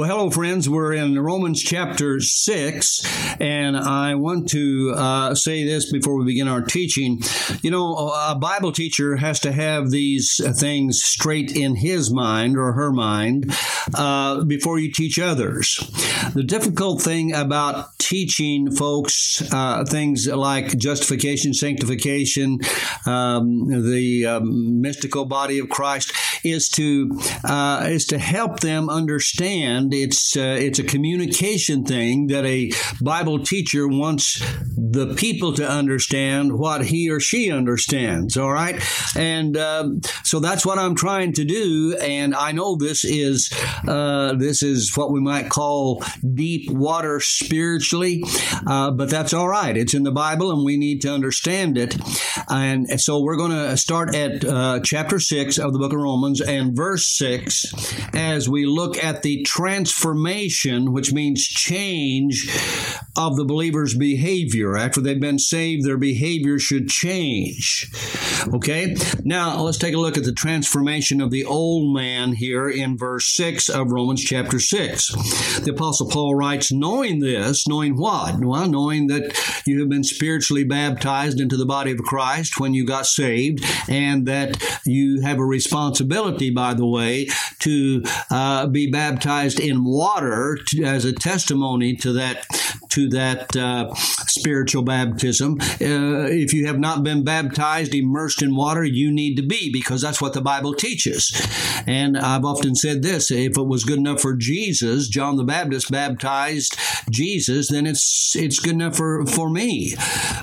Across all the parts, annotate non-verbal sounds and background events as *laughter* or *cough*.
Well, hello, friends. We're in Romans chapter 6, and I want to uh, say this before we begin our teaching. You know, a Bible teacher has to have these things straight in his mind or her mind uh, before you teach others. The difficult thing about teaching folks uh, things like justification, sanctification, um, the um, mystical body of Christ is to uh, is to help them understand. It's uh, it's a communication thing that a Bible teacher wants the people to understand what he or she understands. All right, and um, so that's what I'm trying to do. And I know this is uh, this is what we might call deep water spiritually, uh, but that's all right. It's in the Bible, and we need to understand it. And so we're going to start at uh, chapter six of the book of Romans. Romans and verse 6 as we look at the transformation, which means change of the believer's behavior. After they've been saved, their behavior should change. Okay? Now, let's take a look at the transformation of the old man here in verse 6 of Romans chapter 6. The Apostle Paul writes, knowing this, knowing what? Well, knowing that you have been spiritually baptized into the body of Christ when you got saved, and that you have a responsibility responsibility, by the way, to uh, be baptized in water to, as a testimony to that to that uh, spiritual baptism. Uh, if you have not been baptized, immersed in water, you need to be because that's what the Bible teaches. And I've often said this: if it was good enough for Jesus, John the Baptist baptized Jesus, then it's it's good enough for for me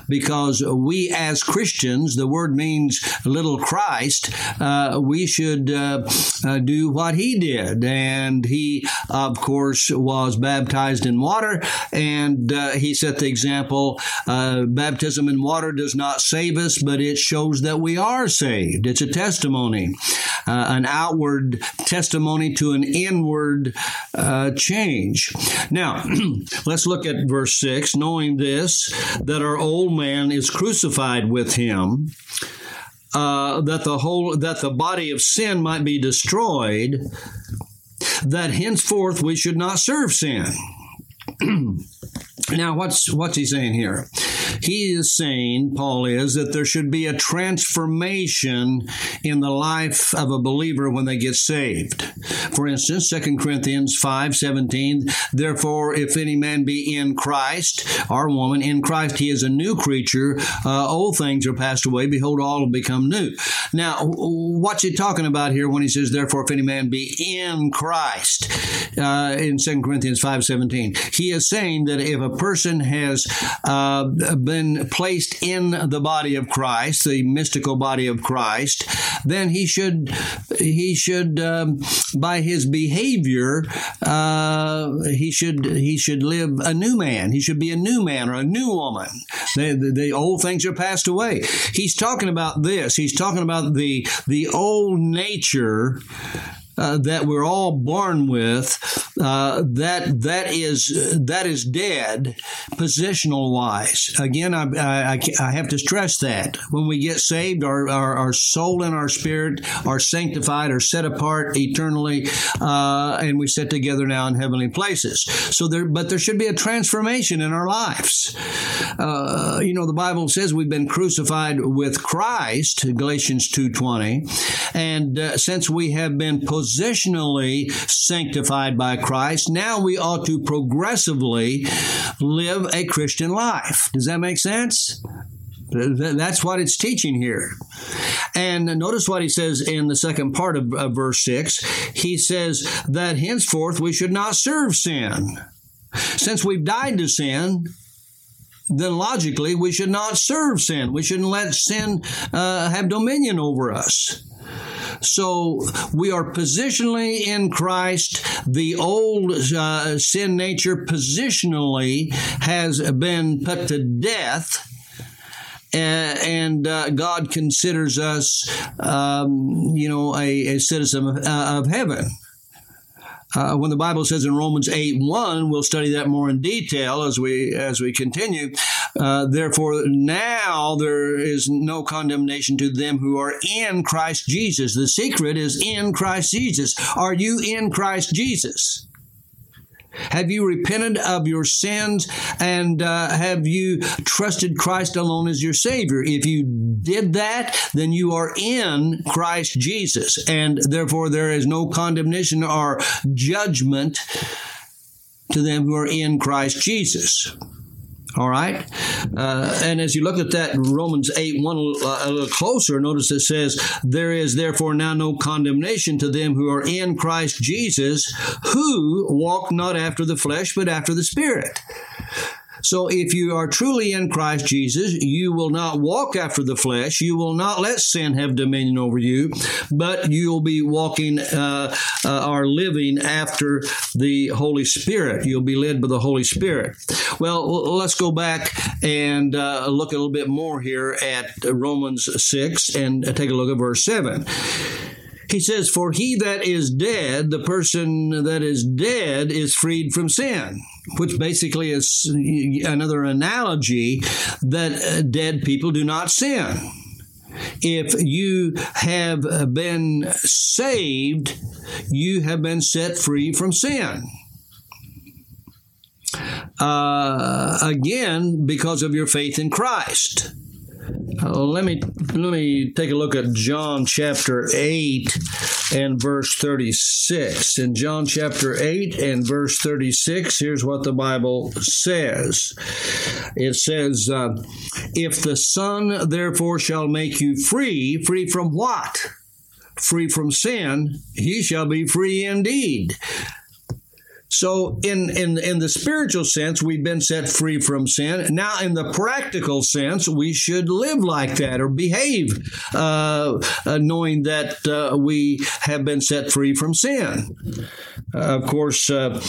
because we as Christians, the word means little Christ. Uh, we should uh, uh, do what he did. And he, of course, was baptized in water, and uh, he set the example. Uh, baptism in water does not save us, but it shows that we are saved. It's a testimony, uh, an outward testimony to an inward uh, change. Now, *clears throat* let's look at verse 6. Knowing this, that our old man is crucified with him uh, that the whole that the body of sin might be destroyed, that henceforth we should not serve sin. *clears throat* now, what's what's he saying here? He is saying, Paul is, that there should be a transformation in the life of a believer when they get saved. For instance, 2 Corinthians 5 17, therefore, if any man be in Christ, or woman in Christ, he is a new creature. Uh, old things are passed away. Behold, all have become new. Now, what's he talking about here when he says, therefore, if any man be in Christ, uh, in 2 Corinthians 5.17. He is saying that if a person has uh, been placed in the body of Christ, the mystical body of Christ, then he should he should um, by his behavior uh, he should he should live a new man. He should be a new man or a new woman. The, the, the old things are passed away. He's talking about this. He's talking about the the old nature uh, that we're all born with, uh, that that is that is dead, positional wise. Again, I, I, I, have to stress that when we get saved, our, our, our soul and our spirit are sanctified, are set apart eternally, uh, and we sit together now in heavenly places. So there, but there should be a transformation in our lives. Uh, you know, the Bible says we've been crucified with Christ, Galatians two twenty, and uh, since we have been possessed positionally sanctified by Christ, now we ought to progressively live a Christian life. Does that make sense? That's what it's teaching here. And notice what he says in the second part of, of, verse 6. He says that henceforth we should not serve sin. Since we've died to sin, then logically we should not serve sin. We shouldn't let sin uh, have dominion over us. So we are positionally in Christ. The old uh, sin nature positionally has been put to death and uh, God considers us, um, you know, a, a citizen of, uh, of heaven. Uh, when the Bible says in Romans 8 1, we'll study that more in detail as we as we continue. Uh, Therefore, now there is no condemnation to them who are in Christ Jesus. The secret is in Christ Jesus. Are you in Christ Jesus? Have you repented of your sins and uh, have you trusted Christ alone as your Savior? If you did that, then you are in Christ Jesus, and therefore there is no condemnation or judgment to them who are in Christ Jesus. All right. Uh, and as you look at that Romans 8 1 uh, a little closer, notice it says, There is therefore now no condemnation to them who are in Christ Jesus, who walk not after the flesh, but after the Spirit. So if you are truly in Christ Jesus, you will not walk after the flesh. You will not let sin have dominion over you, but you'll be walking uh, uh, or living after the Holy Spirit. You'll be led by the Holy Spirit. Well, let's go back and uh, look a little bit more here at Romans 6 and take a look at verse 7. He says, For he that is dead, the person that is dead, is freed from sin, which basically is another analogy that uh, dead people do not sin. If you have been saved, you have been set free from sin. Uh, again, because of your faith in Christ. Uh, let me let me take a look at John chapter 8 and verse 36. In John chapter 8 and verse 36, here's what the Bible says. It says, uh, "If the Son therefore shall make you free, free from what? Free from sin, he shall be free indeed." So, in, in, in the spiritual sense, we've been set free from sin. Now, in the practical sense, we should live like that or behave uh, uh, knowing that uh, we have been set free from sin. of course, uh,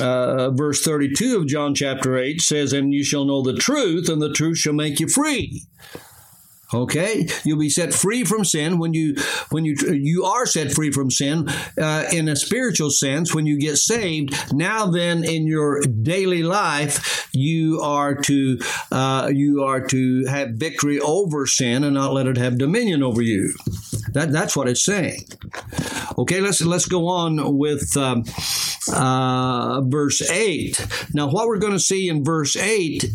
uh, verse 32 of John chapter 8 says, And you shall know the truth, and the truth shall make you free. Okay, you'll be set free from sin when you when you you are set free from sin uh, in a spiritual sense when you get saved. Now then, in your daily life, you are to uh, you are to have victory over sin and not let it have dominion over you. That that's what it's saying. Okay, let's let's go on with um, uh, verse eight. Now, what we're going to see in verse eight,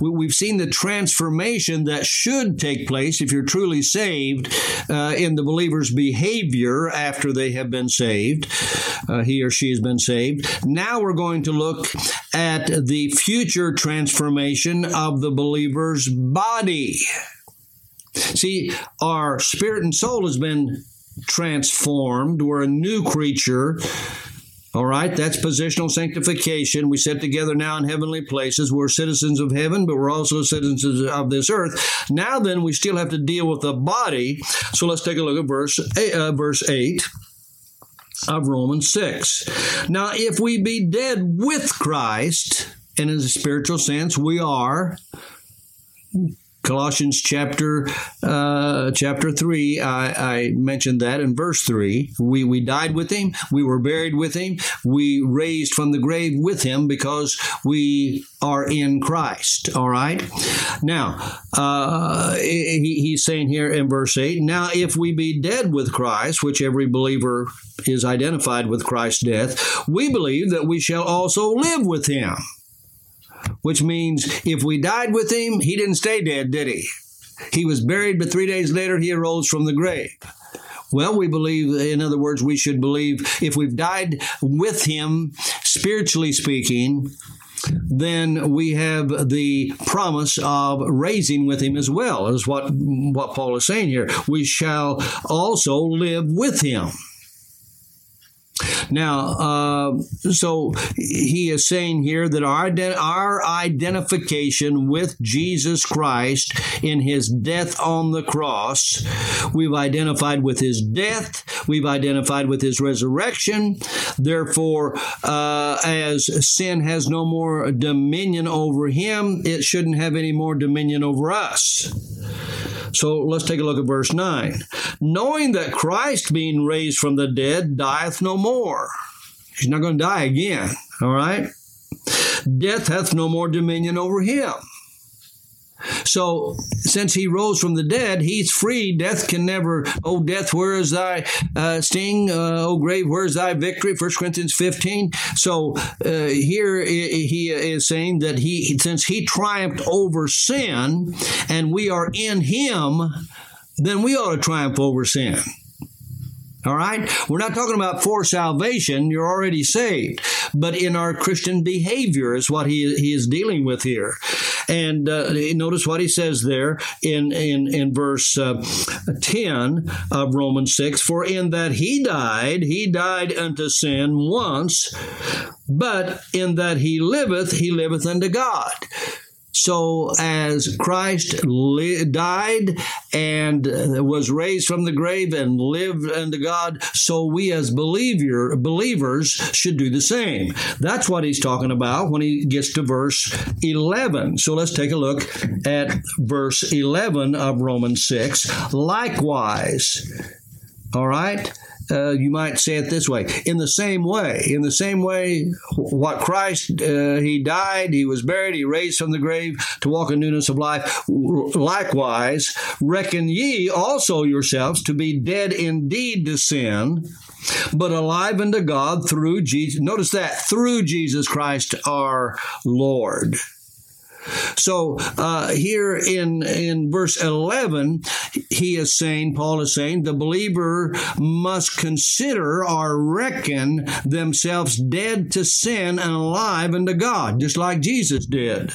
we, we've seen the transformation that should take place place if you're truly saved uh, in the believer's behavior after they have been saved. Uh, he or she has been saved. Now we're going to look at the future transformation of the believer's body. See, our spirit and soul has been transformed. We're a new creature. All right, that's positional sanctification. We sit together now in heavenly places. We're citizens of heaven, but we're also citizens of this earth. Now, then, we still have to deal with the body. So let's take a look at verse eight, uh, verse eight of Romans six. Now, if we be dead with Christ, and in a spiritual sense, we are Colossians chapter uh, chapter three, I, I, mentioned that in verse three. We we died with him, we were buried with him, we raised from the grave with him because we are in Christ. All right. Now uh, he, he's saying here in verse eight. Now, if we be dead with Christ, which every believer is identified with Christ's death, we believe that we shall also live with him which means if we died with him, he didn't stay dead, did he? He was buried, but three days later he arose from the grave. Well, we believe, in other words, we should believe if we've died with him, spiritually speaking, then we have the promise of raising with him as well, is what, what Paul is saying here. We shall also live with him. Now, uh, so he is saying here that our, our identification with Jesus Christ in his death on the cross, we've identified with his death, we've identified with his resurrection. Therefore, uh, as sin has no more dominion over him, it shouldn't have any more dominion over us. So let's take a look at verse 9. Knowing that Christ, being raised from the dead, dieth no more. He's not going to die again. All right? Death hath no more dominion over him. So, since he rose from the dead, he's free. Death can never, oh, death, where is thy uh, sting? Uh, oh, grave, where is thy victory? 1 Corinthians 15. So, uh, here he is saying that he, since he triumphed over sin and we are in him, then we ought to triumph over sin. All right? We're not talking about for salvation. You're already saved. But in our Christian behavior is what he, he is dealing with here. And uh, notice what he says there in, in, in verse uh, 10 of Romans 6 For in that he died, he died unto sin once, but in that he liveth, he liveth unto God. So, as Christ li- died and uh, was raised from the grave and lived unto God, so we as believer, believers should do the same. That's what he's talking about when he gets to verse 11. So, let's take a look at verse 11 of Romans 6. Likewise, all right? Uh, you might say it this way. In the same way in the same way what christ uh, he died he was buried he raised from the grave to walk in newness of life. Likewise reckon ye also yourselves to be dead indeed to sin but alive unto god through jesus notice that through jesus christ our lord so uh, here in in verse eleven, he is saying, Paul is saying, the believer must consider or reckon themselves dead to sin and alive unto God, just like Jesus did.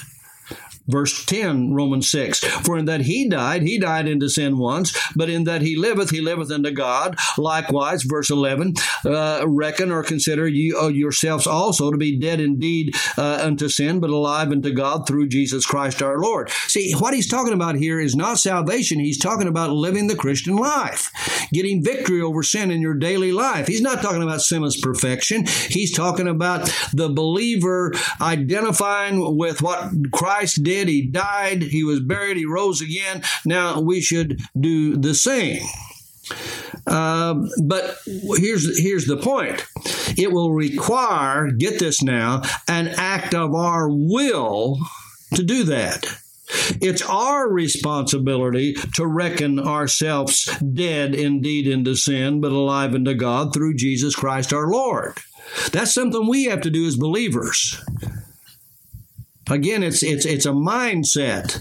Verse 10, Romans 6. For in that he died, he died into sin once, but in that he liveth, he liveth unto God. Likewise, verse 11, uh, reckon or consider ye uh, yourselves also to be dead indeed uh, unto sin, but alive unto God through Jesus Christ our Lord. See, what he's talking about here is not salvation. He's talking about living the Christian life, getting victory over sin in your daily life. He's not talking about sinless perfection. He's talking about the believer identifying with what Christ did did. He died, he was buried, he rose again. Now we should do the same. Uh, but here's here's the point. It will require, get this now, an act of our will to do that. It's our responsibility to reckon ourselves dead indeed into sin, but alive unto God through Jesus Christ our Lord. That's something we have to do as believers. Again, it's it's it's a mindset.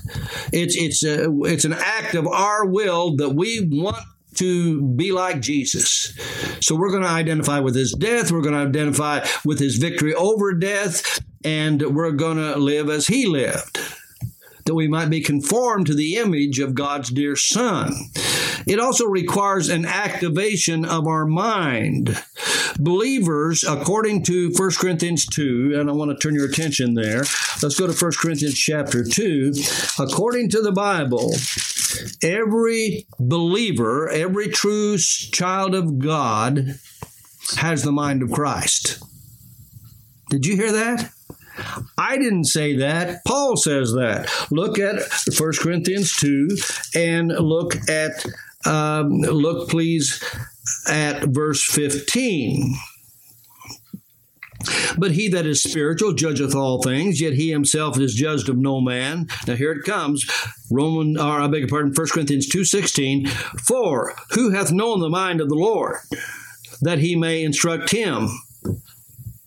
It's it's a, it's an act of our will that we want to be like Jesus. So we're going to identify with his death, we're going to identify with his victory over death, and we're going to live as he lived. That we might be conformed to the image of God's dear Son. It also requires an activation of our mind. Believers, according to 1 Corinthians 2, and I want to turn your attention there. Let's go to 1 Corinthians chapter 2. According to the Bible, every believer, every true child of God has the mind of Christ. Did you hear that? I didn't say that. Paul says that. Look at 1 Corinthians 2 and look at um, look, please, at verse 15. But he that is spiritual judgeth all things, yet he himself is judged of no man. Now here it comes. Roman or I beg your pardon, 1 Corinthians 2.16. For who hath known the mind of the Lord, that he may instruct him?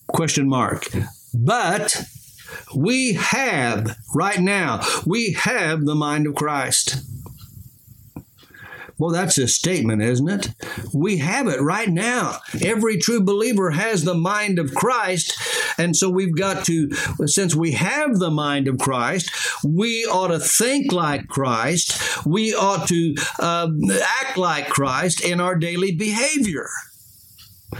Question mark. But we have, right now, we have the mind of Christ. Well, that's a statement, isn't it? We have it right now. Every true believer has the mind of Christ. And so we've got to, since we have the mind of Christ, we ought to think like Christ. We ought to uh, act like Christ in our daily behavior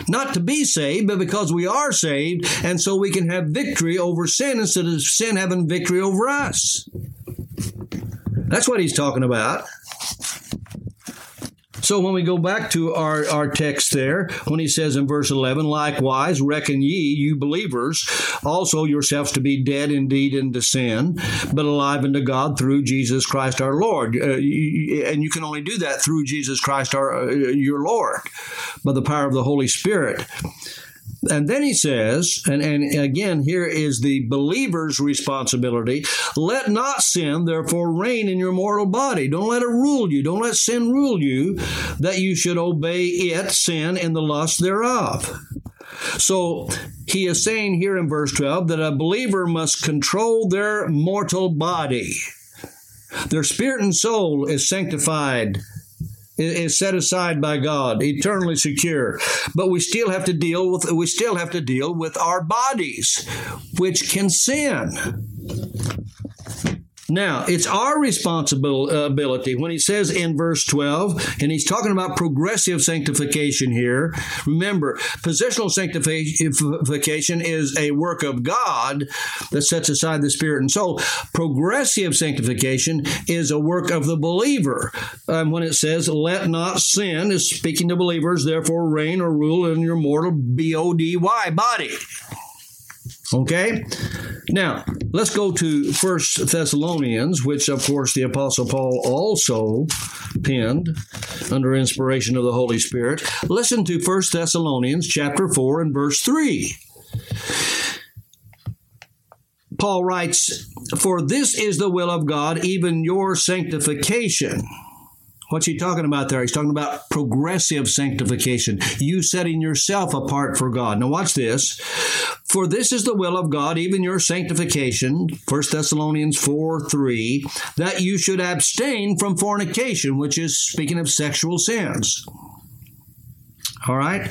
not to be saved, but because we are saved, and so we can have victory over sin instead of sin having victory over us. That's what he's talking about. So when we go back to our, our text there, when he says in verse 11, likewise reckon ye, you believers, also yourselves to be dead indeed into sin, but alive unto God through Jesus Christ our Lord. Uh, and you can only do that through Jesus Christ our uh, your Lord by the power of the Holy Spirit. And then he says, and, and again, here is the believer's responsibility let not sin, therefore, reign in your mortal body. Don't let it rule you. Don't let sin rule you, that you should obey it, sin, and the lust thereof. So he is saying here in verse 12 that a believer must control their mortal body. Their spirit and soul is sanctified is set aside by God, eternally secure. But we still have to deal with we still have to deal with our bodies, which can sin. Now, it's our responsibility when he says in verse 12, and he's talking about progressive sanctification here. Remember, positional sanctification is a work of God that sets aside the spirit and soul. Progressive sanctification is a work of the believer. Um, when it says, let not sin, is speaking to believers, therefore reign or rule in your mortal B O D Y body. Okay? Now, let's go to First Thessalonians, which of course the Apostle Paul also penned under inspiration of the Holy Spirit. Listen to First Thessalonians chapter 4 and verse 3. Paul writes, For this is the will of God, even your sanctification What's he talking about there? He's talking about progressive sanctification, you setting yourself apart for God. Now, watch this. For this is the will of God, even your sanctification, 1 Thessalonians 4 3, that you should abstain from fornication, which is speaking of sexual sins. All right.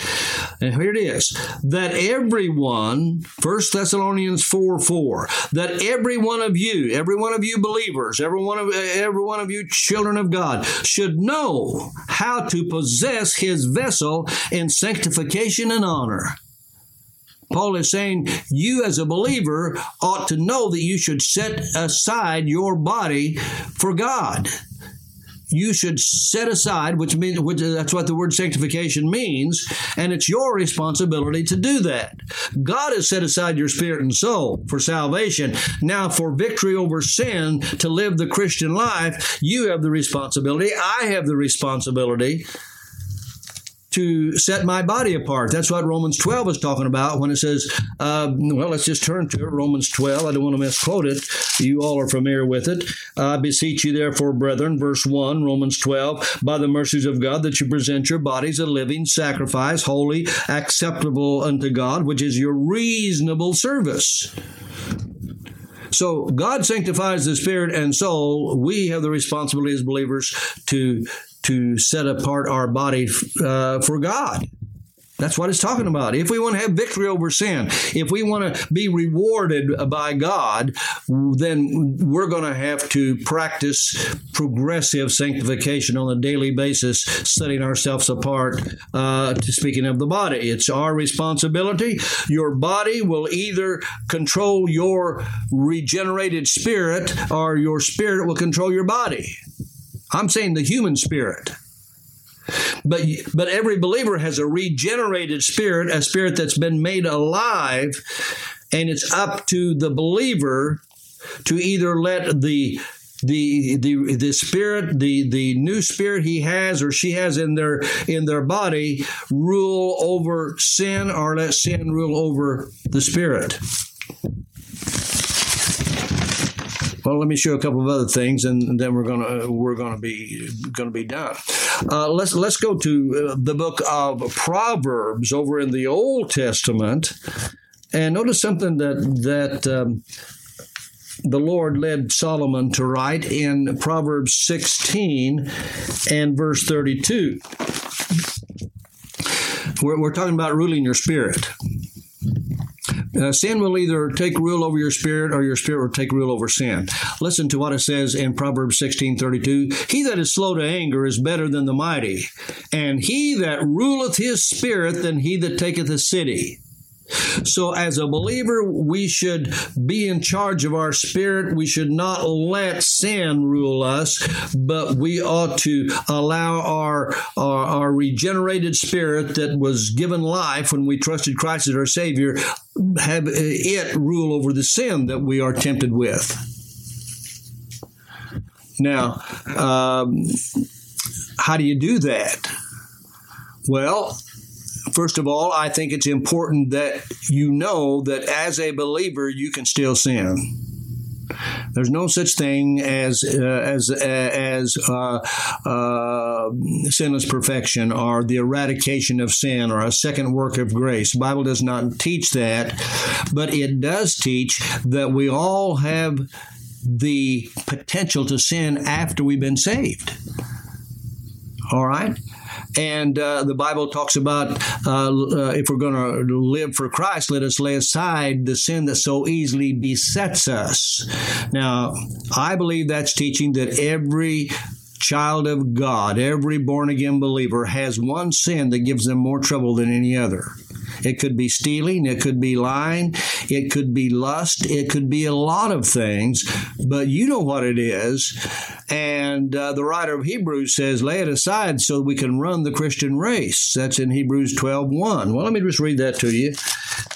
And here it is that everyone, 1 Thessalonians 4 4, that every one of you, every one of you believers, every one of, every one of you children of God should know how to possess his vessel in sanctification and honor. Paul is saying you as a believer ought to know that you should set aside your body for God you should set aside, which means which, that's what the word sanctification means, and it's your responsibility to do that. God has set aside your spirit and soul for salvation. Now, for victory over sin, to live the Christian life, you have the responsibility. I have the responsibility to set my body apart. That's what Romans 12 is talking about when it says, uh, well, let's just turn to it. Romans 12. I don't want to misquote it. You all are familiar with it. I beseech you, therefore, brethren, verse 1, Romans 12, by the mercies of God, that you present your bodies a living sacrifice, holy, acceptable unto God, which is your reasonable service. So God sanctifies the spirit and soul. We have the responsibility as believers to to set apart our body uh, for God. That's what it's talking about. If we want to have victory over sin, if we want to be rewarded by God, then we're going to have to practice progressive sanctification on a daily basis, setting ourselves apart. Uh, speaking of the body, it's our responsibility. Your body will either control your regenerated spirit, or your spirit will control your body. I'm saying the human spirit. But, but every believer has a regenerated spirit, a spirit that's been made alive, and it's up to the believer to either let the the the the spirit the the new spirit he has or she has in their in their body rule over sin or let sin rule over the spirit well, let me show a couple of other things, and then we're gonna we're gonna be gonna be done. Uh, let's let's go to uh, the book of Proverbs over in the Old Testament, and notice something that that. Um, the Lord led Solomon to write in Proverbs 16 and verse 32. We're, we're talking about ruling your spirit. Uh, sin will either take rule over your spirit or your spirit will take rule over sin. Listen to what it says in Proverbs 16:32. He that is slow to anger is better than the mighty, and he that ruleth his spirit than he that taketh a city. So, as a believer, we should be in charge of our spirit. We should not let sin rule us, but we ought to allow our, our, our, regenerated spirit that was given life when we trusted Christ as our Savior, have it rule over the sin that we are tempted with. Now, um, how do you do that? Well, first of all, I think it's important that you know that as a believer, you can still sin. There's no such thing as uh, as uh, as uh, uh, sinless perfection or the eradication of sin or a second work of grace. The Bible does not teach that, but it does teach that we all have the potential to sin after we've been saved. All right? And uh, the Bible talks about uh, uh, if we're going to live for Christ, let us lay aside the sin that so easily besets us. Now, I believe that's teaching that every child of God, every born again believer has one sin that gives them more trouble than any other. It could be stealing, it could be lying, it could be lust, it could be a lot of things, but you know what it is. And uh, the writer of Hebrews says, lay it aside so we can run the Christian race. That's in Hebrews 12 1. Well, let me just read that to you.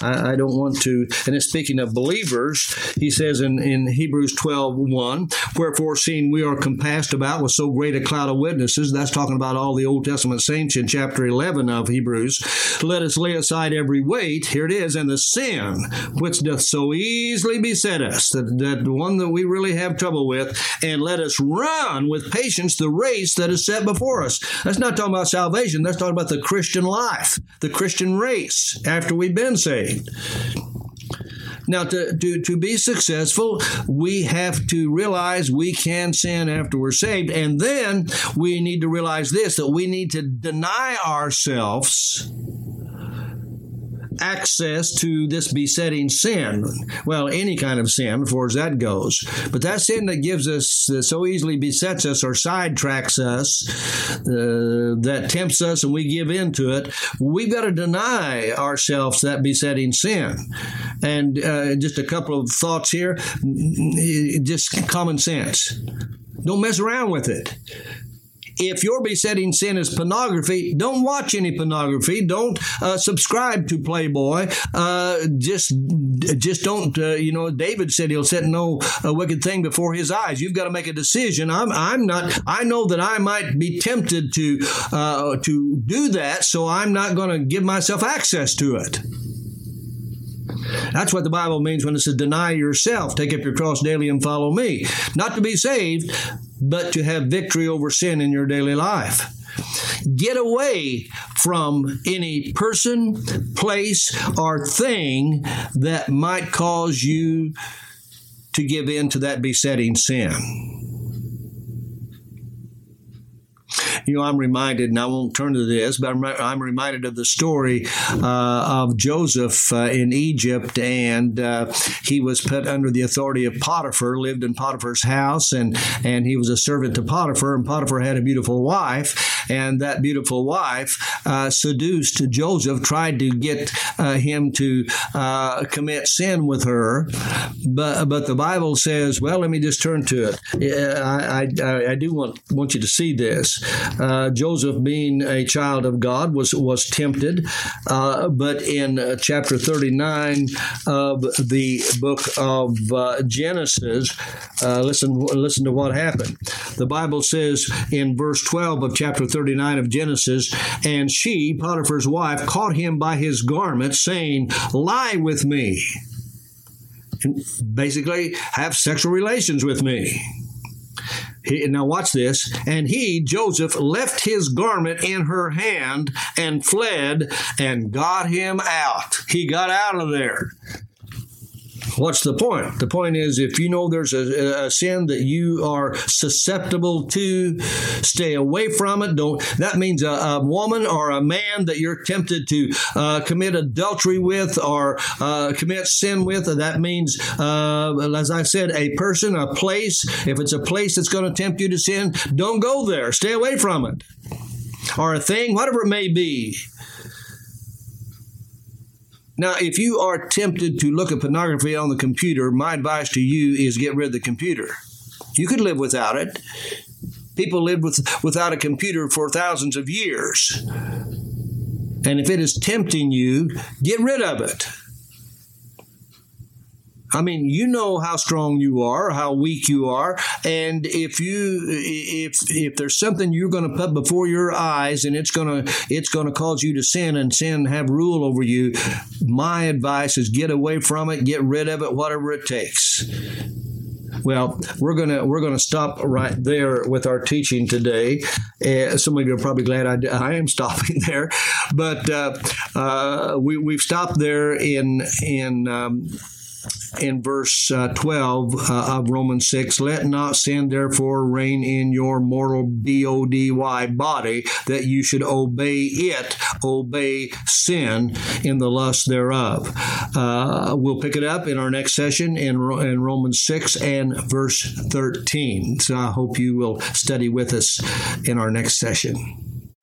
I, I don't want to. And it's speaking of believers, he says in, in Hebrews 12 1, wherefore, seeing we are compassed about with so great a cloud of witnesses, that's talking about all the Old Testament saints in chapter 11 of Hebrews, let us lay aside every weight, here it is, and the sin which doth so easily beset us, that, that one that we really have trouble with, and let us run with patience the race that is set before us. That's not talking about salvation, that's talking about the Christian life, the Christian race after we've been saved. Now, to, to, to be successful, we have to realize we can sin after we're saved. And then we need to realize this that we need to deny ourselves access to this besetting sin. Well, any kind of sin, as far as that goes. But that sin that gives us, that so easily besets us or sidetracks us, uh, that tempts us and we give in to it, we've got to deny ourselves that besetting sin. And uh, just a couple of thoughts here, just common sense. Don't mess around with it if your besetting sin is pornography, don't watch any pornography. Don't uh, subscribe to Playboy. Uh, just, just don't. Uh, you know, David said he'll set no uh, wicked thing before his eyes. You've got to make a decision. I'm, I'm not. I know that I might be tempted to, uh, to do that, so I'm not going to give myself access to it. That's what the Bible means when it says, deny yourself, take up your cross daily and follow me. Not to be saved, but to have victory over sin in your daily life. Get away from any person, place, or thing that might cause you to give in to that besetting sin. You know, I'm reminded, and I won't turn to this, but I'm, I'm reminded of the story uh, of Joseph uh, in Egypt, and uh, he was put under the authority of Potiphar, lived in Potiphar's house, and and he was a servant to Potiphar, and Potiphar had a beautiful wife, and that beautiful wife uh, seduced Joseph, tried to get uh, him to uh, commit sin with her, but but the Bible says, well, let me just turn to it. I I, I do want want you to see this. Uh, Joseph, being a child of God, was was tempted, uh, but in uh, chapter 39 of the book of uh, Genesis, listen listen to what happened. The Bible says in verse 12 of chapter 39 of Genesis, and she, Potiphar's wife, caught him by his garment, saying, "Lie with me." Basically, have sexual relations with me. He, now watch this. And he, Joseph, left his garment in her hand and fled and got him out. He got out of there. What's the point? The point is if you know there's a, a, sin that you are susceptible to, stay away from it. Don't. That means a, a woman or a man that you're tempted to uh, commit adultery with or uh, commit sin with. That means, uh, as I said, a person, a place. If it's a place that's going to tempt you to sin, don't go there. Stay away from it. Or a thing, whatever it may be. Now, if you are tempted to look at pornography on the computer, my advice to you is get rid of the computer. You could live without it. People lived with, without a computer for thousands of years. And if it is tempting you, get rid of it. I mean, you know how strong you are, how weak you are, and if you if if there's something you're going to put before your eyes and it's going to it's going to cause you to sin and sin have rule over you, my advice is get away from it, get rid of it, whatever it takes. Well, we're gonna we're gonna stop right there with our teaching today. Uh, some of you are probably glad I, I am *laughs* stopping there, but uh, uh, we we've stopped there in in. Um, in verse uh, 12 uh, of Romans 6 let not sin therefore reign in your mortal B-O-D-Y body that you should obey it obey sin in the lust thereof. Uh, we'll pick it up in our next session in, in Romans 6 and verse 13 so I hope you will study with us in our next session